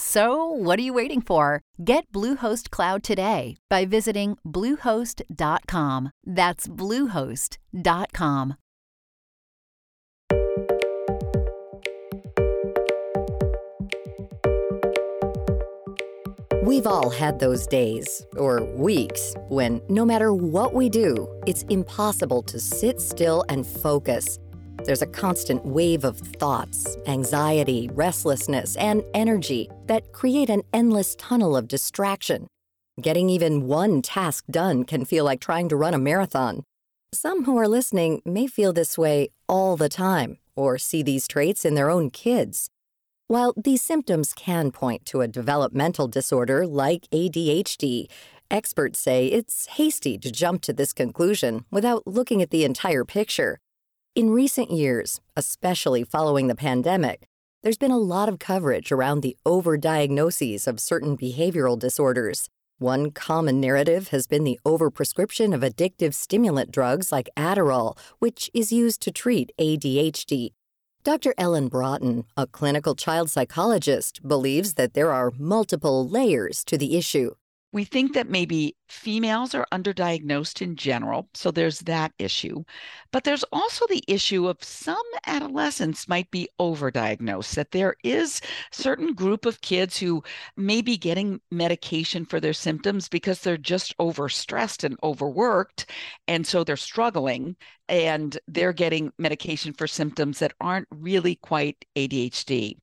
So, what are you waiting for? Get Bluehost Cloud today by visiting Bluehost.com. That's Bluehost.com. We've all had those days, or weeks, when no matter what we do, it's impossible to sit still and focus. There's a constant wave of thoughts, anxiety, restlessness, and energy that create an endless tunnel of distraction. Getting even one task done can feel like trying to run a marathon. Some who are listening may feel this way all the time or see these traits in their own kids. While these symptoms can point to a developmental disorder like ADHD, experts say it's hasty to jump to this conclusion without looking at the entire picture. In recent years, especially following the pandemic, there's been a lot of coverage around the overdiagnoses of certain behavioral disorders. One common narrative has been the overprescription of addictive stimulant drugs like Adderall, which is used to treat ADHD. Dr. Ellen Braaten, a clinical child psychologist, believes that there are multiple layers to the issue. We think that maybe females are underdiagnosed in general, so there's that issue. But there's also the issue of some adolescents might be overdiagnosed, that there is certain group of kids who may be getting medication for their symptoms because they're just overstressed and overworked. And so they're struggling and they're getting medication for symptoms that aren't really quite ADHD.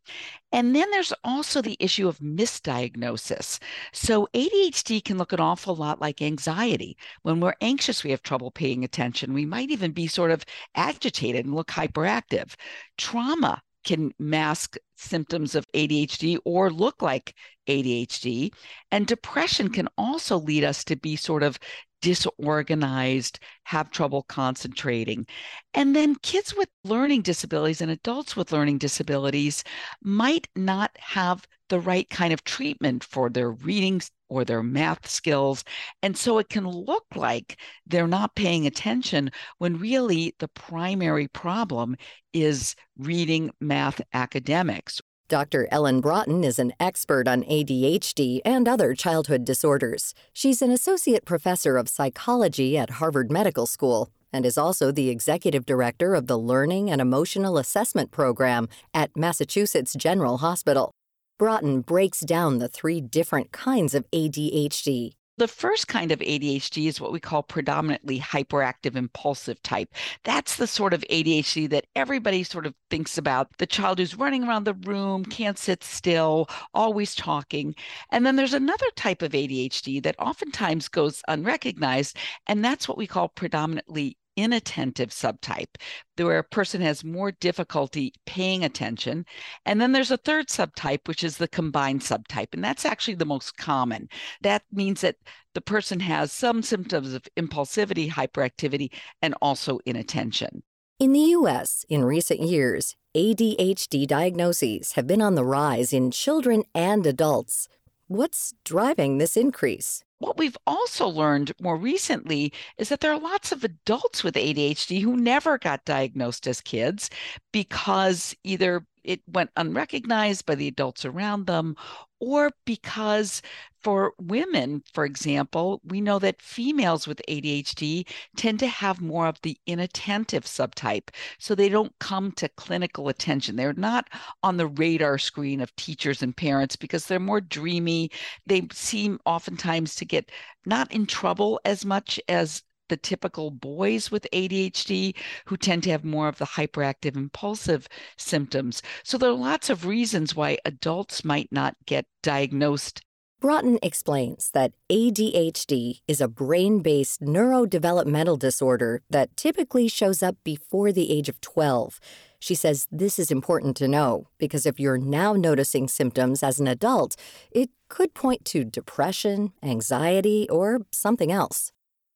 And then there's also the issue of misdiagnosis. So ADHD can look an awful lot like anxiety. When we're anxious, we have trouble paying attention. We might even be sort of agitated and look hyperactive. Trauma can mask symptoms of ADHD or look like ADHD. And depression can also lead us to be sort of disorganized, have trouble concentrating. And then kids with learning disabilities and adults with learning disabilities might not have the right kind of treatment for their reading or their math skills. And so it can look like they're not paying attention when really the primary problem is reading math academics. Dr. Ellen Braaten is an expert on ADHD and other childhood disorders. She's an associate professor of psychology at Harvard Medical School and is also the executive director of the Learning and Emotional Assessment Program at Massachusetts General Hospital. Braaten breaks down the three different kinds of ADHD the first kind of ADHD is what we call predominantly hyperactive impulsive type. That's the sort of ADHD that everybody sort of thinks about the child who's running around the room, can't sit still, always talking. And then there's another type of ADHD that oftentimes goes unrecognized, and that's what we call predominantly inattentive subtype, where a person has more difficulty paying attention. And then there's a third subtype, which is the combined subtype. And that's actually the most common. That means that the person has some symptoms of impulsivity, hyperactivity, and also inattention. In the US, in recent years, ADHD diagnoses have been on the rise in children and adults. What's driving this increase? What we've also learned more recently is that there are lots of adults with ADHD who never got diagnosed as kids because either it went unrecognized by the adults around them or because for women, for example, we know that females with ADHD tend to have more of the inattentive subtype. So they don't come to clinical attention. They're not on the radar screen of teachers and parents because they're more dreamy. They seem oftentimes to get not in trouble as much as the typical boys with ADHD who tend to have more of the hyperactive impulsive symptoms. So there are lots of reasons why adults might not get diagnosed Braaten explains that ADHD is a brain based neurodevelopmental disorder that typically shows up before the age of 12. She says this is important to know because if you're now noticing symptoms as an adult, it could point to depression, anxiety, or something else.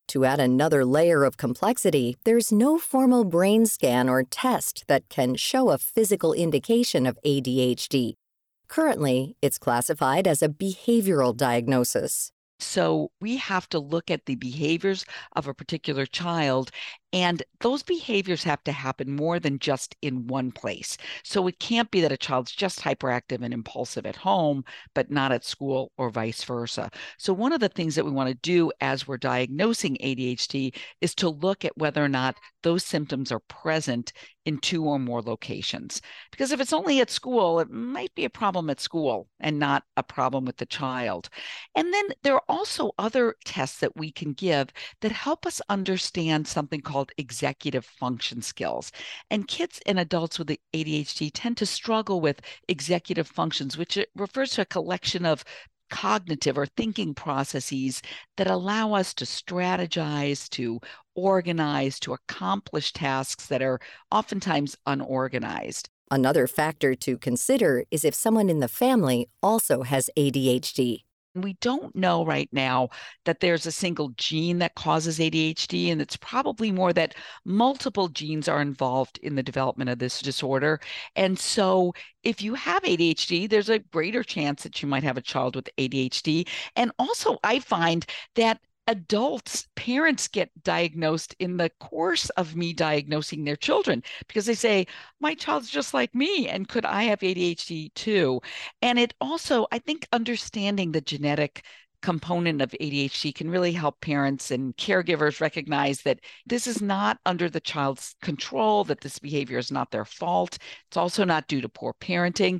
To add another layer of complexity, there's no formal brain scan or test that can show a physical indication of ADHD. Currently, it's classified as a behavioral diagnosis. So we have to look at the behaviors of a particular child and those behaviors have to happen more than just in one place. So it can't be that a child's just hyperactive and impulsive at home, but not at school or vice versa. So, one of the things that we want to do as we're diagnosing ADHD is to look at whether or not those symptoms are present in two or more locations. Because if it's only at school, it might be a problem at school and not a problem with the child. And then there are also other tests that we can give that help us understand something called called executive function skills. And kids and adults with ADHD tend to struggle with executive functions, which refers to a collection of cognitive or thinking processes that allow us to strategize, to organize, to accomplish tasks that are oftentimes unorganized. Another factor to consider is if someone in the family also has ADHD. We don't know right now that there's a single gene that causes ADHD, and it's probably more that multiple genes are involved in the development of this disorder. And so, if you have ADHD, there's a greater chance that you might have a child with ADHD. And also, I find that adults, parents get diagnosed in the course of me diagnosing their children because they say, My child's just like me. And could I have ADHD too? And it also, I think, understanding the genetic component of ADHD can really help parents and caregivers recognize that this is not under the child's control, that this behavior is not their fault. It's also not due to poor parenting.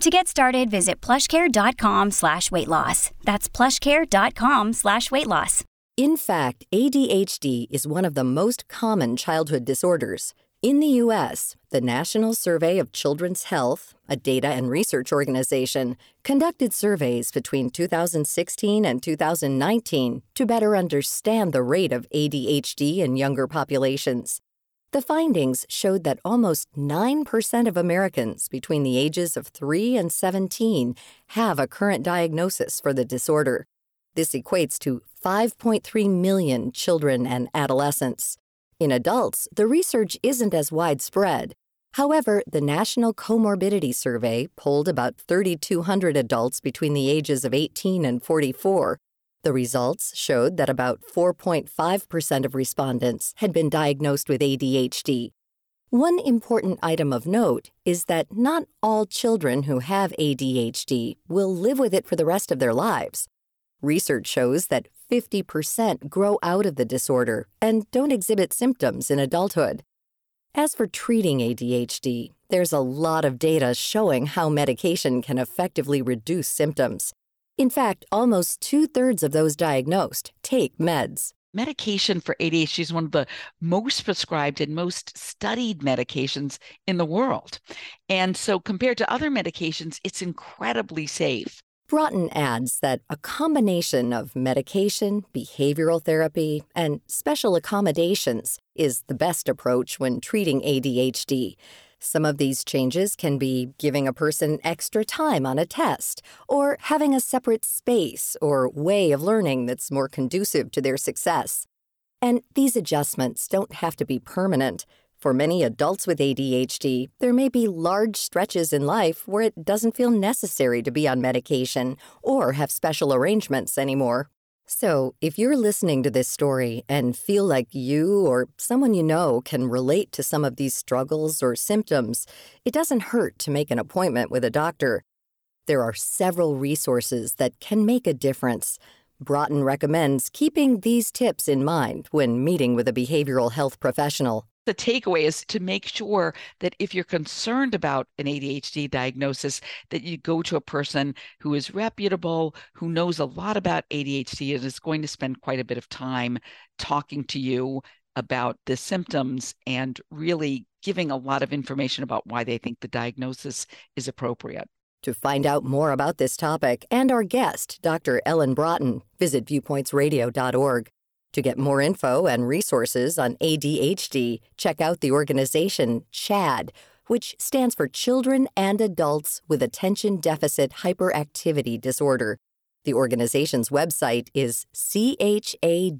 To get started, visit plushcare.com slash weight loss. That's plushcare.com slash weight loss. In fact, ADHD is one of the most common childhood disorders. In the U.S., the National Survey of Children's Health, a data and research organization, conducted surveys between 2016 and 2019 to better understand the rate of ADHD in younger populations. The findings showed that almost 9% of Americans between the ages of 3 and 17 have a current diagnosis for the disorder. This equates to 5.3 million children and adolescents. In adults, the research isn't as widespread. However, the National Comorbidity Survey polled about 3,200 adults between the ages of 18 and 44 the results showed that about 4.5% of respondents had been diagnosed with ADHD. One important item of note is that not all children who have ADHD will live with it for the rest of their lives. Research shows that 50% grow out of the disorder and don't exhibit symptoms in adulthood. As for treating ADHD, there's a lot of data showing how medication can effectively reduce symptoms. In fact, almost two thirds of those diagnosed take meds. Medication for ADHD is one of the most prescribed and most studied medications in the world. And so, compared to other medications, it's incredibly safe. Braaten adds that a combination of medication, behavioral therapy, and special accommodations is the best approach when treating ADHD. Some of these changes can be giving a person extra time on a test, or having a separate space or way of learning that's more conducive to their success. And these adjustments don't have to be permanent. For many adults with ADHD, there may be large stretches in life where it doesn't feel necessary to be on medication or have special arrangements anymore. So, if you're listening to this story and feel like you or someone you know can relate to some of these struggles or symptoms, it doesn't hurt to make an appointment with a doctor. There are several resources that can make a difference. Braaten recommends keeping these tips in mind when meeting with a behavioral health professional the takeaway is to make sure that if you're concerned about an ADHD diagnosis, that you go to a person who is reputable, who knows a lot about ADHD, and is going to spend quite a bit of time talking to you about the symptoms and really giving a lot of information about why they think the diagnosis is appropriate. To find out more about this topic and our guest, Dr. Ellen Braaten, visit viewpointsradio.org. To get more info and resources on ADHD, check out the organization CHADD, which stands for Children and Adults with Attention Deficit Hyperactivity Disorder. The organization's website is chadd.org.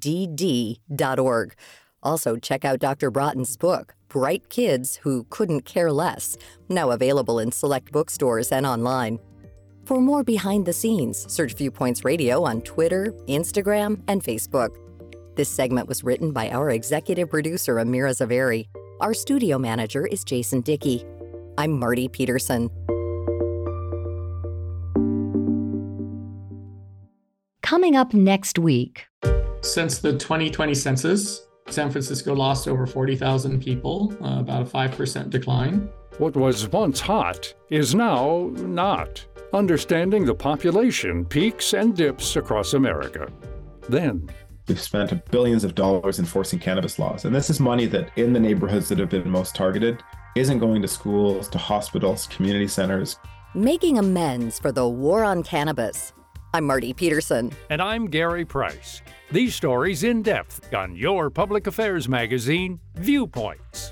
Also, check out Dr. Braaten's book, Bright Kids Who Couldn't Care Less, now available in select bookstores and online. For more behind the scenes, search Viewpoints Radio on Twitter, Instagram, and Facebook. This segment was written by our executive producer, Amira Zaveri. Our studio manager is Jason Dickey. I'm Marty Peterson. Coming up next week. Since the 2020 census, San Francisco lost over 40,000 people, uh, about a 5% decline. What was once hot is now not. Understanding the population peaks and dips across America. Then, We've spent billions of dollars enforcing cannabis laws. And this is money that, in the neighborhoods that have been most targeted, isn't going to schools, to hospitals, community centers. Making amends for the war on cannabis. I'm Marty Peterson. And I'm Gary Price. These stories in depth on your public affairs magazine, Viewpoints.